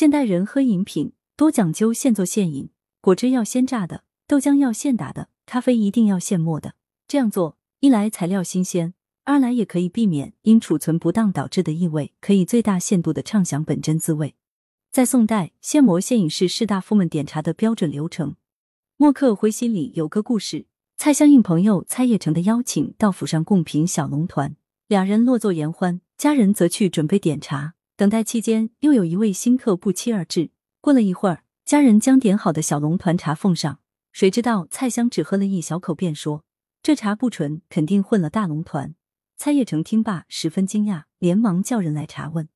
现代人喝饮品多讲究现做现饮，果汁要现榨的，豆浆要现打的，咖啡一定要现磨的。这样做，一来材料新鲜，二来也可以避免因储存不当导致的异味，可以最大限度的畅享本真滋味。在宋代，现磨现饮是士大夫们点茶的标准流程。墨客回心里有个故事：蔡襄应朋友蔡业成的邀请，到府上共品小龙团，两人落座言欢，家人则去准备点茶。等待期间，又有一位新客不期而至。过了一会儿，家人将点好的小龙团茶奉上，谁知道蔡襄只喝了一小口，便说：“这茶不纯，肯定混了大龙团。”蔡叶成听罢十分惊讶，连忙叫人来查问。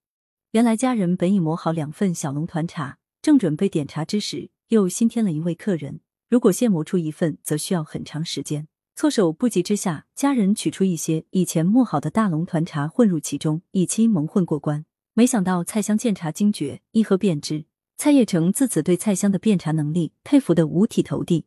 原来家人本已磨好两份小龙团茶，正准备点茶之时，又新添了一位客人。如果现磨出一份，则需要很长时间。措手不及之下，家人取出一些以前磨好的大龙团茶混入其中，以期蒙混过关。没想到蔡襄见茶惊绝，一喝便知。蔡业成自此对蔡襄的辨茶能力佩服的五体投地。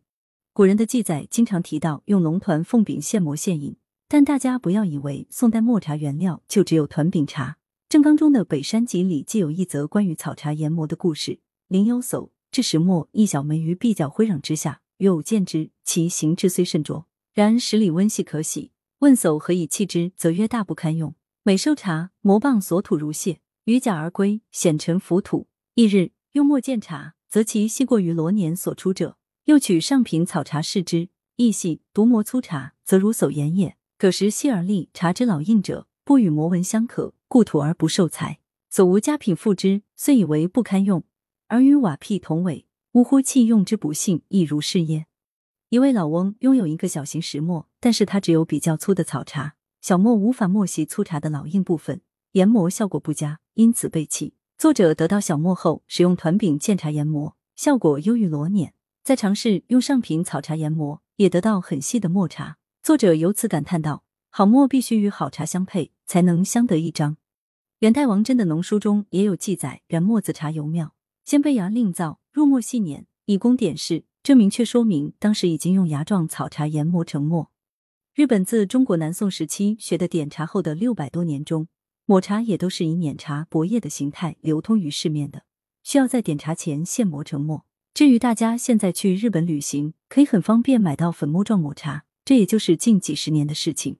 古人的记载经常提到用龙团凤饼现磨现饮，但大家不要以为宋代墨茶原料就只有团饼茶。正纲中的《北山集》里既有一则关于草茶研磨的故事：林有叟至石磨一小枚于壁角灰壤之下，与偶见之，其形制虽甚拙，然十里温细可喜。问叟何以弃之，则曰大不堪用。每收茶，磨棒所吐如屑。与甲而归，显尘浮土。翌日用墨见茶，则其细过于罗年所出者。又取上品草茶试之，亦细；独磨粗茶，则如叟言也。可时细而利，茶之老硬者，不与磨纹相可，故土而不受财。所无佳品复之，遂以为不堪用，而与瓦辟同伪。呜呼！弃用之不幸，亦如是耶？一位老翁拥有一个小型石磨，但是他只有比较粗的草茶，小磨无法磨细粗茶的老硬部分。研磨效果不佳，因此被弃。作者得到小磨后，使用团饼鉴茶研磨，效果优于罗碾。再尝试用上品草茶研磨，也得到很细的墨茶。作者由此感叹道：“好墨必须与好茶相配，才能相得益彰。”元代王真的农书中也有记载，原墨子茶尤妙，先备芽另造，入墨细碾，以供点试。这明确说明当时已经用芽状草茶研磨成墨。日本自中国南宋时期学的点茶后的六百多年中。抹茶也都是以碾茶薄叶的形态流通于市面的，需要在点茶前现磨成沫。至于大家现在去日本旅行，可以很方便买到粉末状抹茶，这也就是近几十年的事情。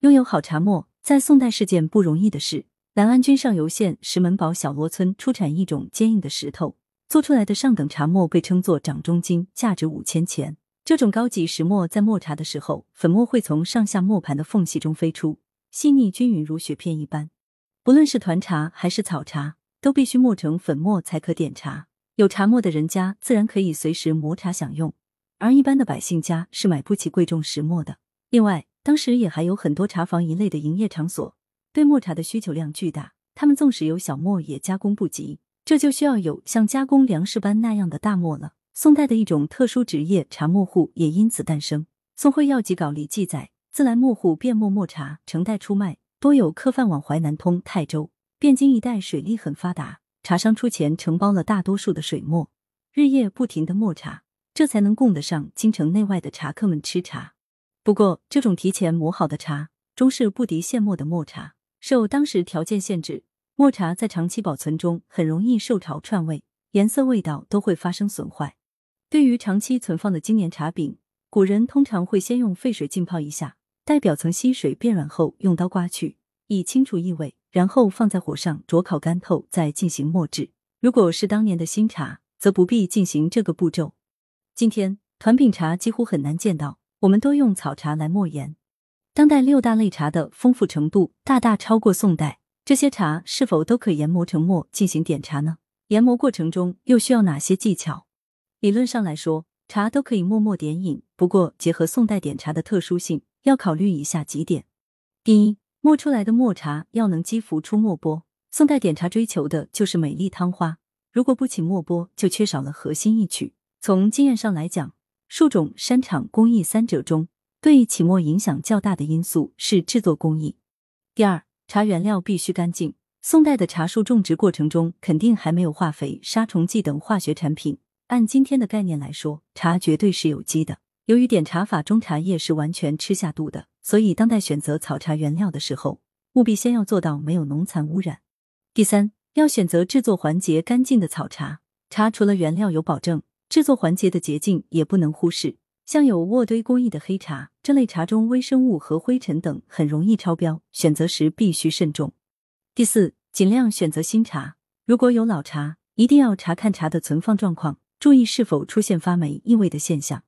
拥有好茶沫，在宋代是件不容易的事。南安郡上游县石门堡小罗村出产一种坚硬的石头，做出来的上等茶沫被称作掌中金，价值五千钱。这种高级石磨在磨茶的时候，粉末会从上下磨盘的缝隙中飞出，细腻均匀如雪片一般。不论是团茶还是草茶，都必须磨成粉末才可点茶。有茶末的人家自然可以随时磨茶享用，而一般的百姓家是买不起贵重石磨的。另外，当时也还有很多茶房一类的营业场所，对磨茶的需求量巨大，他们纵使有小磨也加工不及，这就需要有像加工粮食般那样的大磨了。宋代的一种特殊职业茶磨户也因此诞生。《宋徽要辑稿》里记载，自来磨户变磨磨茶，成袋出卖。多有客贩往淮南通、泰州、汴京一带水利很发达，茶商出钱承包了大多数的水磨，日夜不停的磨茶，这才能供得上京城内外的茶客们吃茶。不过，这种提前磨好的茶终是不敌现磨的磨茶，受当时条件限制，磨茶在长期保存中很容易受潮串味，颜色、味道都会发生损坏。对于长期存放的经年茶饼，古人通常会先用沸水浸泡一下。待表层吸水变软后，用刀刮去，以清除异味，然后放在火上灼烤干透，再进行磨制。如果是当年的新茶，则不必进行这个步骤。今天团饼茶几乎很难见到，我们都用草茶来磨研。当代六大类茶的丰富程度大大超过宋代，这些茶是否都可研磨成末进行点茶呢？研磨过程中又需要哪些技巧？理论上来说，茶都可以默默点饮，不过结合宋代点茶的特殊性。要考虑以下几点：第一，磨出来的墨茶要能激浮出墨波。宋代点茶追求的就是美丽汤花，如果不起墨波，就缺少了核心一曲。从经验上来讲，树种、山场、工艺三者中，对起墨影响较大的因素是制作工艺。第二，茶原料必须干净。宋代的茶树种植过程中，肯定还没有化肥、杀虫剂等化学产品。按今天的概念来说，茶绝对是有机的。由于点茶法中茶叶是完全吃下肚的，所以当代选择草茶原料的时候，务必先要做到没有农残污染。第三，要选择制作环节干净的草茶。茶除了原料有保证，制作环节的洁净也不能忽视。像有渥堆工艺的黑茶，这类茶中微生物和灰尘等很容易超标，选择时必须慎重。第四，尽量选择新茶。如果有老茶，一定要查看茶的存放状况，注意是否出现发霉、异味的现象。